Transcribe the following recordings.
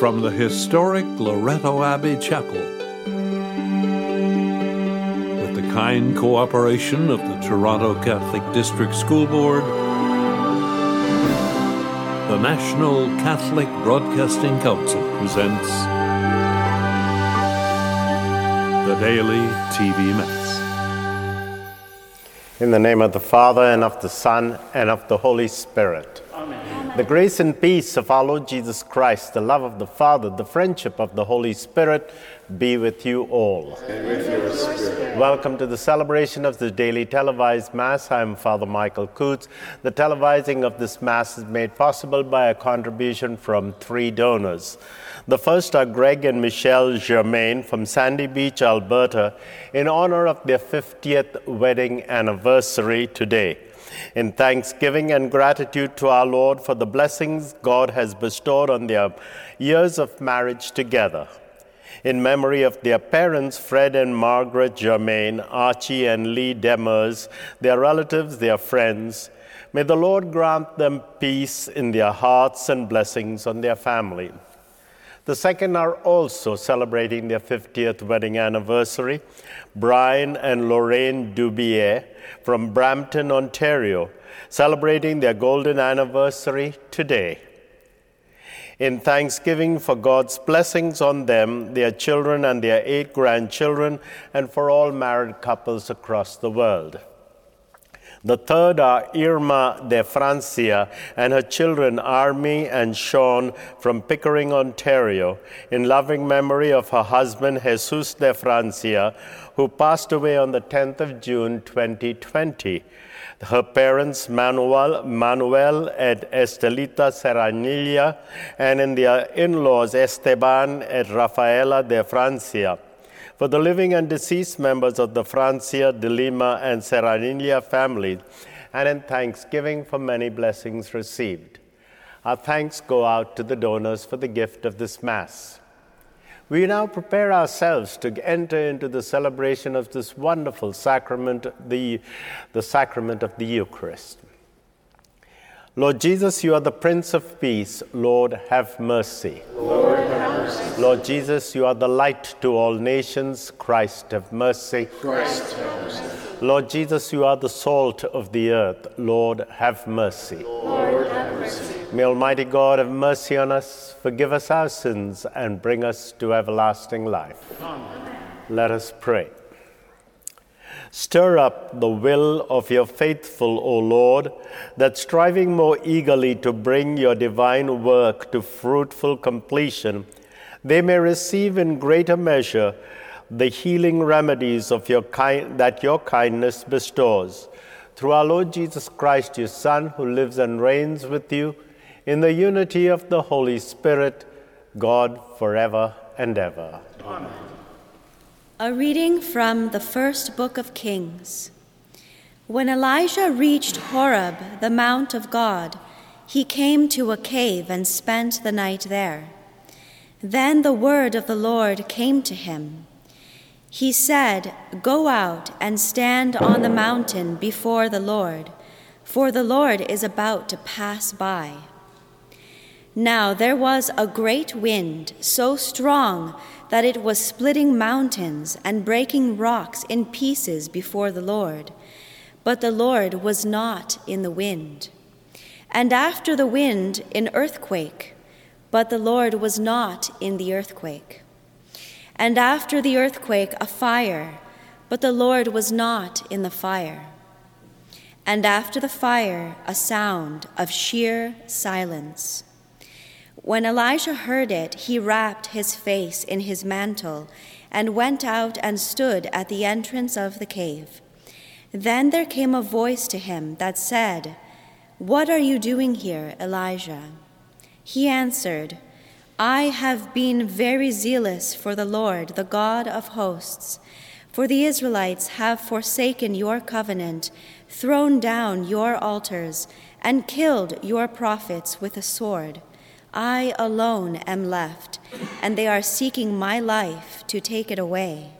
from the historic Loretto Abbey Chapel. With the kind cooperation of the Toronto Catholic District School Board, the National Catholic Broadcasting Council presents the Daily TV Mass. In the name of the Father, and of the Son, and of the Holy Spirit. The grace and peace of our Lord Jesus Christ, the love of the Father, the friendship of the Holy Spirit be with you all. And with your spirit. Welcome to the celebration of the daily televised Mass. I am Father Michael Coots. The televising of this Mass is made possible by a contribution from three donors. The first are Greg and Michelle Germain from Sandy Beach, Alberta, in honor of their 50th wedding anniversary today in thanksgiving and gratitude to our Lord for the blessings God has bestowed on their years of marriage together. In memory of their parents, Fred and Margaret Germain, Archie and Lee Demers, their relatives, their friends, may the Lord grant them peace in their hearts and blessings on their family. The second are also celebrating their 50th wedding anniversary. Brian and Lorraine Dubier from Brampton, Ontario, celebrating their golden anniversary today. In thanksgiving for God's blessings on them, their children, and their eight grandchildren, and for all married couples across the world. The third are Irma de Francia and her children Army and Sean from Pickering, Ontario, in loving memory of her husband Jesus de Francia, who passed away on the 10th of June 2020. Her parents, Manuel, Manuel and Estelita Serranilla, and in their in laws, Esteban and Rafaela de Francia for the living and deceased members of the Francia, de Lima, and Serranilla families, and in thanksgiving for many blessings received. Our thanks go out to the donors for the gift of this Mass. We now prepare ourselves to enter into the celebration of this wonderful sacrament, the, the sacrament of the Eucharist. Lord Jesus, you are the Prince of Peace. Lord, have mercy. Lord, have mercy. Lord Jesus, you are the light to all nations. Christ, have mercy. Christ, have mercy. Lord Jesus, you are the salt of the earth. Lord, have mercy. Lord, have mercy. May Almighty God have mercy on us, forgive us our sins, and bring us to everlasting life. Amen. Let us pray. Stir up the will of your faithful, O Lord, that striving more eagerly to bring your divine work to fruitful completion, they may receive in greater measure the healing remedies of your kind, that your kindness bestows. Through our Lord Jesus Christ, your Son, who lives and reigns with you in the unity of the Holy Spirit, God forever and ever. Amen. A reading from the first book of Kings. When Elijah reached Horeb, the mount of God, he came to a cave and spent the night there. Then the word of the Lord came to him. He said, Go out and stand on the mountain before the Lord, for the Lord is about to pass by. Now there was a great wind, so strong that it was splitting mountains and breaking rocks in pieces before the Lord. But the Lord was not in the wind. And after the wind, an earthquake, but the Lord was not in the earthquake. And after the earthquake, a fire, but the Lord was not in the fire. And after the fire, a sound of sheer silence. When Elijah heard it, he wrapped his face in his mantle and went out and stood at the entrance of the cave. Then there came a voice to him that said, What are you doing here, Elijah? He answered, I have been very zealous for the Lord, the God of hosts. For the Israelites have forsaken your covenant, thrown down your altars, and killed your prophets with a sword. I alone am left, and they are seeking my life to take it away.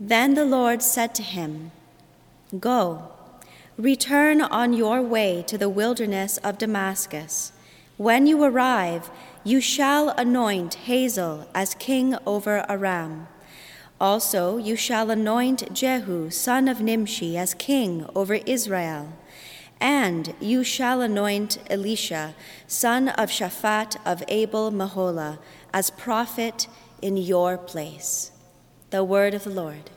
Then the Lord said to him, Go, return on your way to the wilderness of Damascus. When you arrive, you shall anoint Hazael as king over Aram. Also, you shall anoint Jehu, son of Nimshi, as king over Israel. And you shall anoint Elisha, son of Shaphat of Abel Meholah, as prophet in your place. The word of the Lord.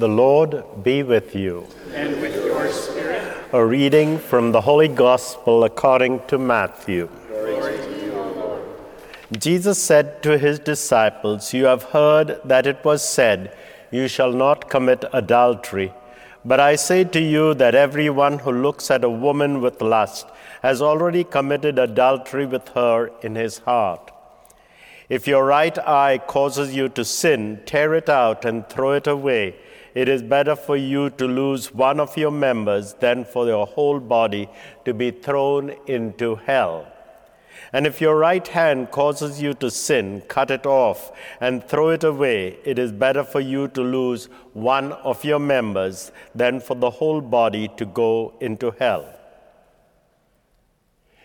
The Lord be with you. And with your spirit. A reading from the Holy Gospel according to Matthew. Glory Jesus said to his disciples, You have heard that it was said, You shall not commit adultery. But I say to you that everyone who looks at a woman with lust has already committed adultery with her in his heart. If your right eye causes you to sin, tear it out and throw it away. It is better for you to lose one of your members than for your whole body to be thrown into hell. And if your right hand causes you to sin, cut it off and throw it away. It is better for you to lose one of your members than for the whole body to go into hell.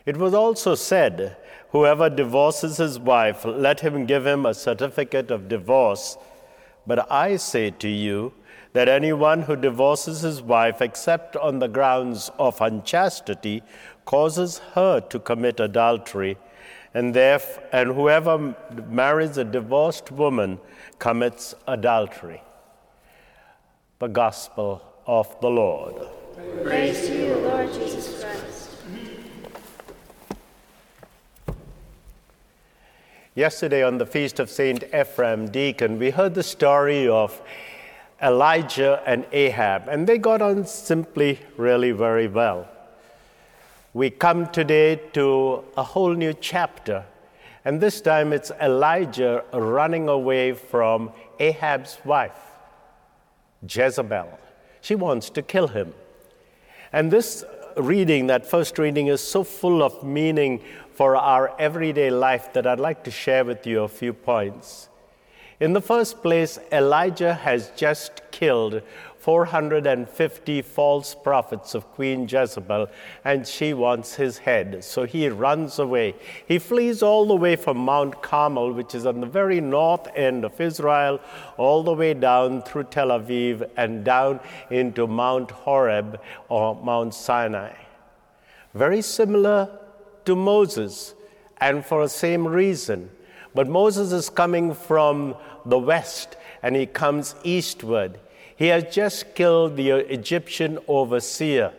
It was also said, Whoever divorces his wife, let him give him a certificate of divorce. But I say to you that anyone who divorces his wife except on the grounds of unchastity causes her to commit adultery, and, theref- and whoever marries a divorced woman commits adultery. The Gospel of the Lord. Praise to you, Lord Jesus Christ. Yesterday, on the feast of Saint Ephraim Deacon, we heard the story of Elijah and Ahab, and they got on simply really very well. We come today to a whole new chapter, and this time it's Elijah running away from Ahab's wife. Jezebel. She wants to kill him. And this reading, that first reading, is so full of meaning for our everyday life that I'd like to share with you a few points. In the first place, Elijah has just killed 450 false prophets of Queen Jezebel, and she wants his head. So he runs away. He flees all the way from Mount Carmel, which is on the very north end of Israel, all the way down through Tel Aviv and down into Mount Horeb or Mount Sinai. Very similar to Moses, and for the same reason. But Moses is coming from the west and he comes eastward. He has just killed the Egyptian overseer.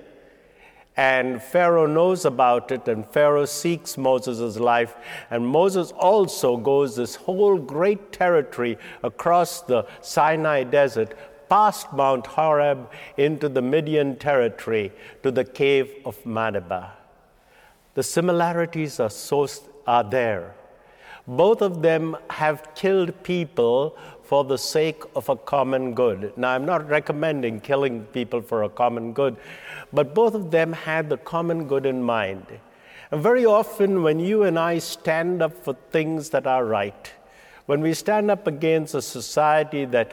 And Pharaoh knows about it, and Pharaoh seeks Moses' life. And Moses also goes this whole great territory across the Sinai desert, past Mount Horeb, into the Midian territory, to the cave of Madaba. The similarities are, so, are there. Both of them have killed people for the sake of a common good. Now, I'm not recommending killing people for a common good, but both of them had the common good in mind. And very often, when you and I stand up for things that are right, when we stand up against a society that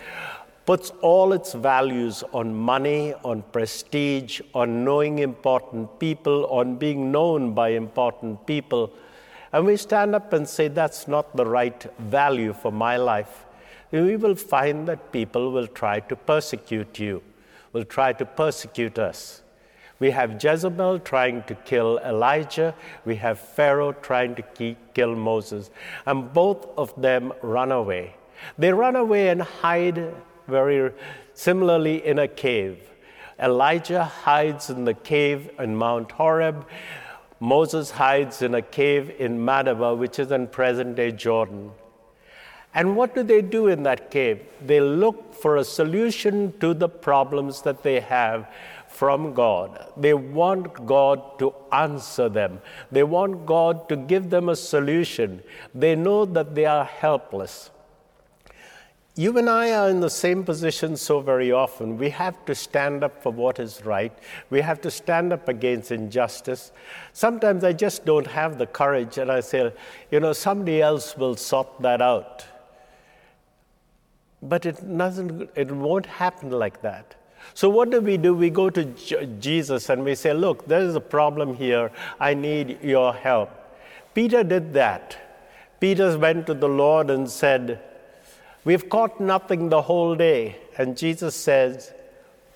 puts all its values on money, on prestige, on knowing important people, on being known by important people, and we stand up and say, that's not the right value for my life, we will find that people will try to persecute you, will try to persecute us. We have Jezebel trying to kill Elijah. We have Pharaoh trying to kill Moses. And both of them run away. They run away and hide very similarly in a cave. Elijah hides in the cave in Mount Horeb. Moses hides in a cave in Madaba, which is in present day Jordan. And what do they do in that cave? They look for a solution to the problems that they have from God. They want God to answer them, they want God to give them a solution. They know that they are helpless. You and I are in the same position so very often. We have to stand up for what is right. We have to stand up against injustice. Sometimes I just don't have the courage, and I say, you know, somebody else will sort that out. But it doesn't, it won't happen like that. So, what do we do? We go to Jesus and we say, Look, there is a problem here. I need your help. Peter did that. Peter went to the Lord and said, We've caught nothing the whole day. And Jesus says,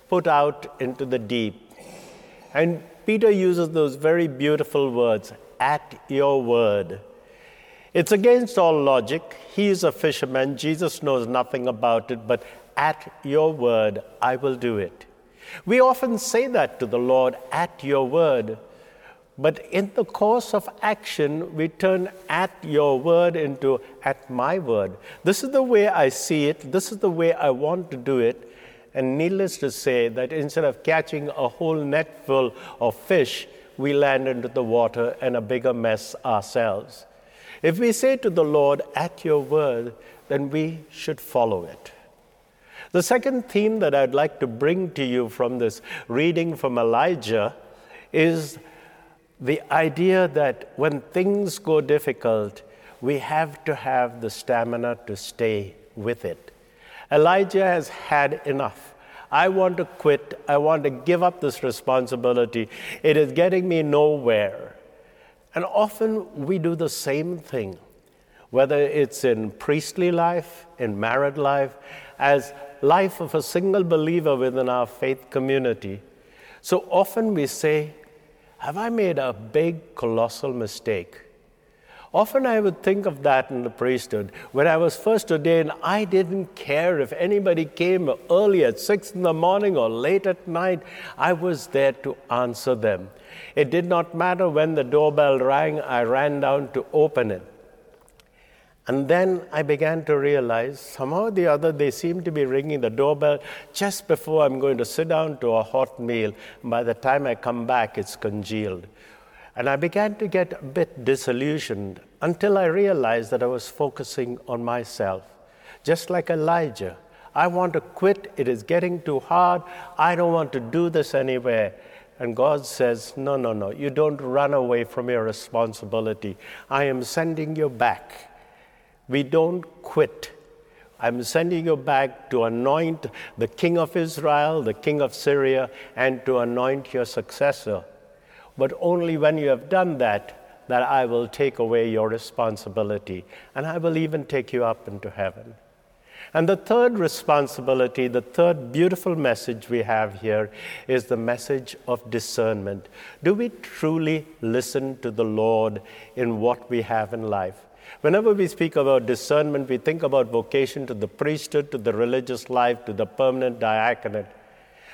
Put out into the deep. And Peter uses those very beautiful words, at your word. It's against all logic. He is a fisherman. Jesus knows nothing about it, but at your word, I will do it. We often say that to the Lord, at your word. But in the course of action, we turn at your word into at my word. This is the way I see it. This is the way I want to do it. And needless to say, that instead of catching a whole net full of fish, we land into the water and a bigger mess ourselves. If we say to the Lord, at your word, then we should follow it. The second theme that I'd like to bring to you from this reading from Elijah is the idea that when things go difficult, we have to have the stamina to stay with it. Elijah has had enough. I want to quit. I want to give up this responsibility. It is getting me nowhere. And often we do the same thing, whether it's in priestly life, in married life, as life of a single believer within our faith community. So often we say, Have I made a big, colossal mistake? Often I would think of that in the priesthood. When I was first ordained, I didn't care if anybody came early at six in the morning or late at night. I was there to answer them. It did not matter when the doorbell rang, I ran down to open it. And then I began to realize somehow or the other they seem to be ringing the doorbell just before I'm going to sit down to a hot meal. By the time I come back, it's congealed. And I began to get a bit disillusioned until I realized that I was focusing on myself. Just like Elijah, I want to quit. It is getting too hard. I don't want to do this anywhere. And God says, No, no, no. You don't run away from your responsibility. I am sending you back. We don't quit. I'm sending you back to anoint the king of Israel, the king of Syria, and to anoint your successor. But only when you have done that, that I will take away your responsibility, and I will even take you up into heaven. And the third responsibility, the third beautiful message we have here is the message of discernment. Do we truly listen to the Lord in what we have in life? Whenever we speak about discernment, we think about vocation to the priesthood, to the religious life, to the permanent diaconate.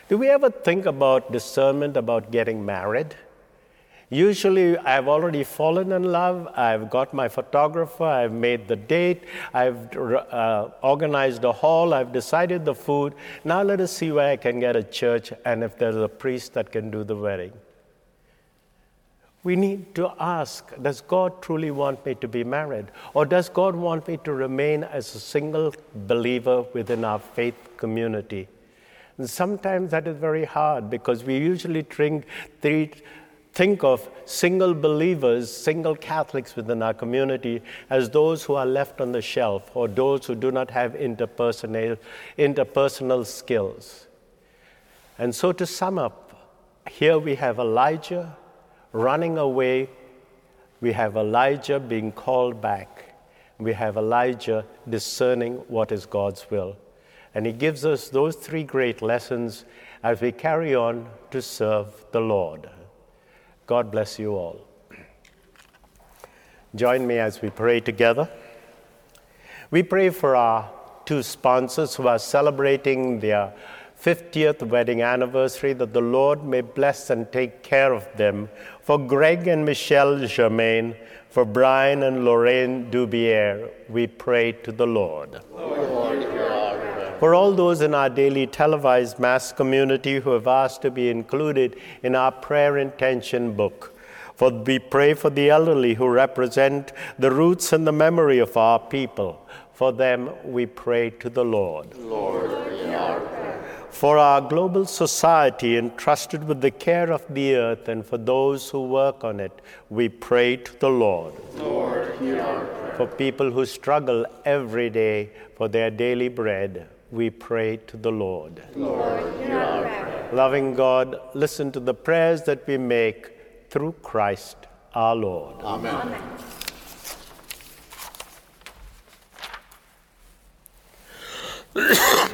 Do we ever think about discernment about getting married? Usually, I've already fallen in love, I've got my photographer, I've made the date, I've uh, organized the hall, I've decided the food. Now, let us see where I can get a church and if there's a priest that can do the wedding. We need to ask Does God truly want me to be married? Or does God want me to remain as a single believer within our faith community? And sometimes that is very hard because we usually think, think of single believers, single Catholics within our community as those who are left on the shelf or those who do not have interpersonal, interpersonal skills. And so, to sum up, here we have Elijah running away, we have Elijah being called back. We have Elijah discerning what is God's will. And he gives us those three great lessons as we carry on to serve the Lord. God bless you all. Join me as we pray together. We pray for our two sponsors who are celebrating their 50th wedding anniversary, that the Lord may bless and take care of them. For Greg and Michelle Germain, for Brian and Lorraine Dubier, we pray to the Lord. Lord for all those in our daily televised Mass community who have asked to be included in our prayer intention book. For we pray for the elderly who represent the roots and the memory of our people. For them we pray to the Lord. Lord, for our global society entrusted with the care of the earth and for those who work on it, we pray to the Lord. Lord, hear our prayer. For people who struggle every day for their daily bread, we pray to the Lord. Lord, hear our prayer. Loving God, listen to the prayers that we make through Christ our Lord. Amen. Amen.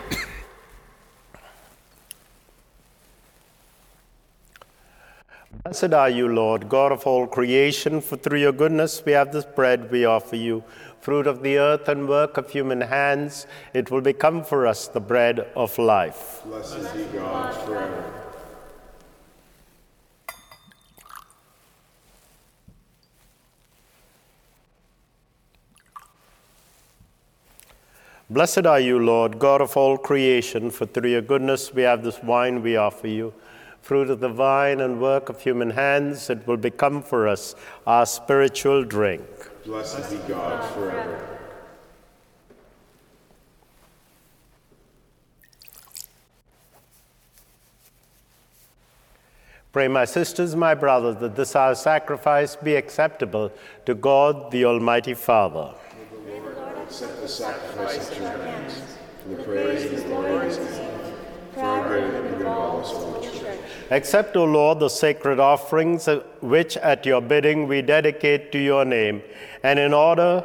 Blessed are you, Lord, God of all creation, for through your goodness we have this bread we offer you, fruit of the earth and work of human hands. It will become for us the bread of life. Blessed be God forever. Blessed are you, Lord, God of all creation, for through your goodness we have this wine we offer you fruit of the vine and work of human hands, it will become for us our spiritual drink. Blessed be God forever. Pray, my sisters, my brothers, that this our sacrifice be acceptable to God, the Almighty Father. May the Lord accept the sacrifice at your hands for the praise of his name, for our good and the good of all his. Accept, O Lord, the sacred offerings which at your bidding we dedicate to your name, and in order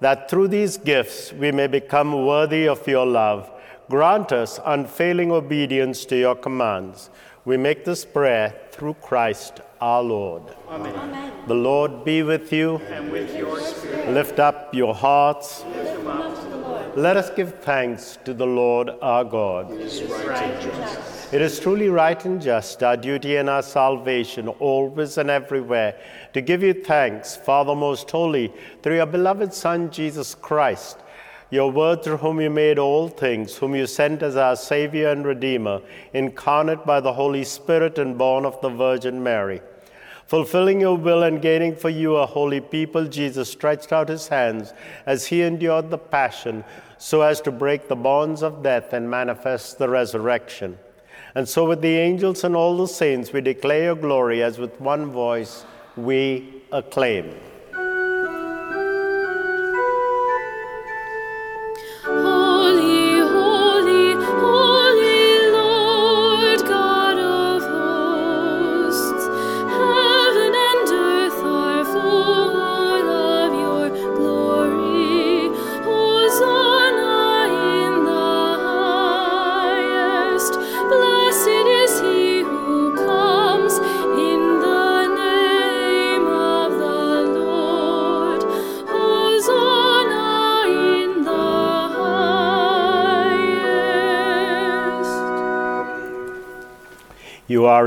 that through these gifts we may become worthy of your love, grant us unfailing obedience to your commands. We make this prayer through Christ our Lord. Amen. Amen. The Lord be with you. And with your spirit. Lift up your hearts. Up Let us give thanks to the Lord our God. It is right and just. It is truly right and just, our duty and our salvation, always and everywhere, to give you thanks, Father most holy, through your beloved Son, Jesus Christ, your word through whom you made all things, whom you sent as our Savior and Redeemer, incarnate by the Holy Spirit and born of the Virgin Mary. Fulfilling your will and gaining for you a holy people, Jesus stretched out his hands as he endured the passion so as to break the bonds of death and manifest the resurrection. And so, with the angels and all the saints, we declare your glory as with one voice we acclaim.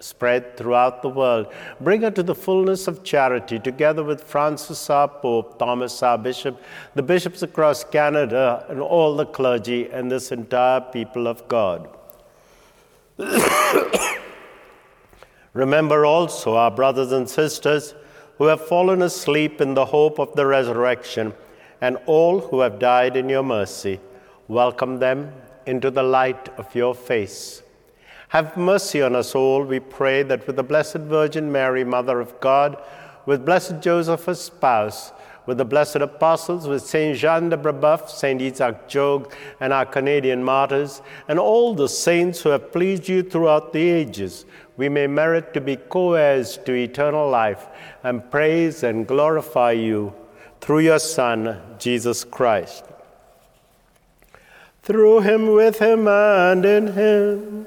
spread throughout the world. Bring her to the fullness of charity, together with Francis our Pope, Thomas our Bishop, the bishops across Canada, and all the clergy, and this entire people of God. Remember also our brothers and sisters who have fallen asleep in the hope of the resurrection, and all who have died in your mercy. Welcome them into the light of your face. Have mercy on us all, we pray, that with the Blessed Virgin Mary, Mother of God, with blessed Joseph, her spouse, with the blessed apostles, with Saint Jean de Brebeuf, Saint Isaac Jogues, and our Canadian martyrs, and all the saints who have pleased you throughout the ages, we may merit to be co heirs to eternal life and praise and glorify you through your Son, Jesus Christ. Through him, with him, and in him.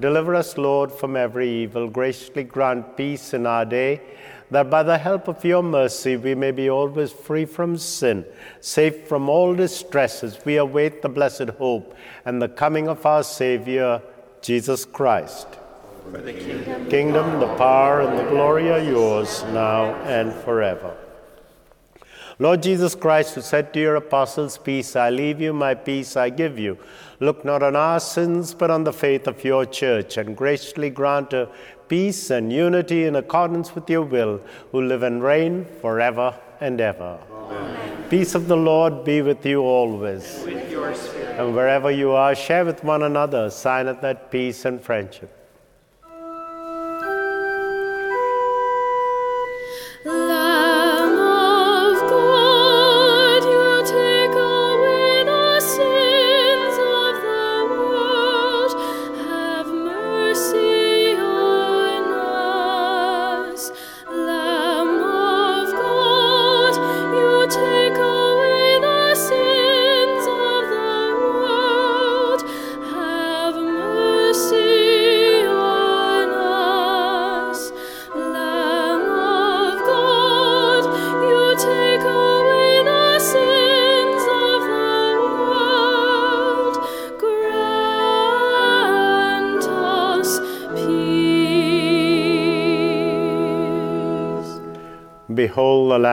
Deliver us, Lord, from every evil. Graciously grant peace in our day, that by the help of your mercy we may be always free from sin, safe from all distresses. We await the blessed hope and the coming of our Savior, Jesus Christ. For the kingdom, kingdom, the power, and the glory are yours now and forever. Lord Jesus Christ, who said to your apostles, Peace I leave you, my peace I give you, look not on our sins, but on the faith of your church, and graciously grant her peace and unity in accordance with your will, who live and reign forever and ever. Amen. Peace of the Lord be with you always. With your spirit. And wherever you are, share with one another a sign of that peace and friendship.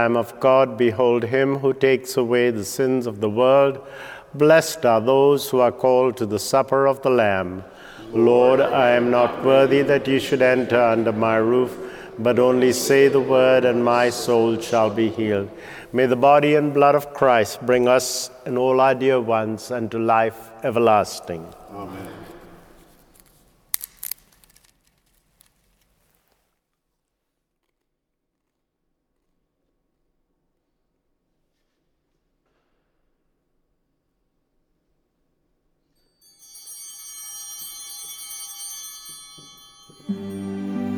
Lamb of God, behold him who takes away the sins of the world. Blessed are those who are called to the supper of the Lamb. Lord, I am not worthy that you should enter under my roof, but only say the word, and my soul shall be healed. May the body and blood of Christ bring us and all our dear ones unto life everlasting. Amen.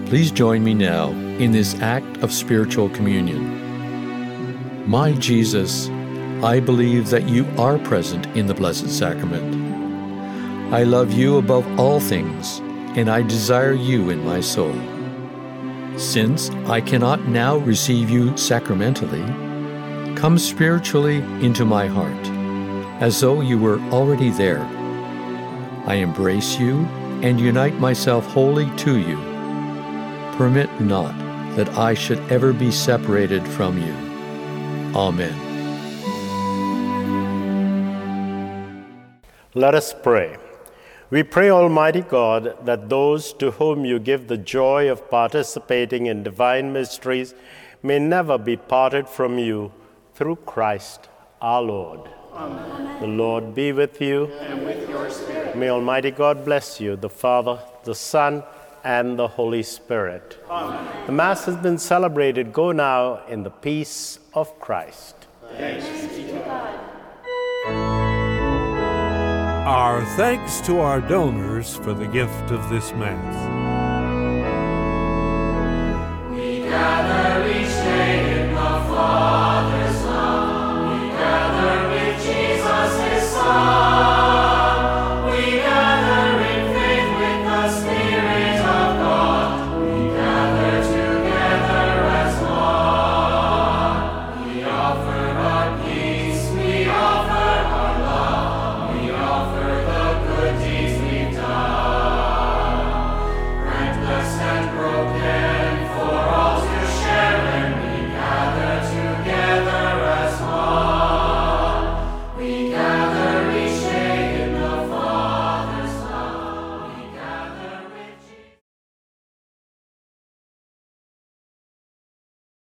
Please join me now in this act of spiritual communion. My Jesus, I believe that you are present in the Blessed Sacrament. I love you above all things, and I desire you in my soul. Since I cannot now receive you sacramentally, come spiritually into my heart, as though you were already there. I embrace you and unite myself wholly to you Permit not that I should ever be separated from you. Amen. Let us pray. We pray, Almighty God, that those to whom you give the joy of participating in divine mysteries may never be parted from you through Christ our Lord. Amen. The Lord be with you. And with your spirit. May Almighty God bless you, the Father, the Son, and the Holy Spirit. Amen. The Mass has been celebrated. Go now in the peace of Christ. Our thanks to our donors for the gift of this Mass.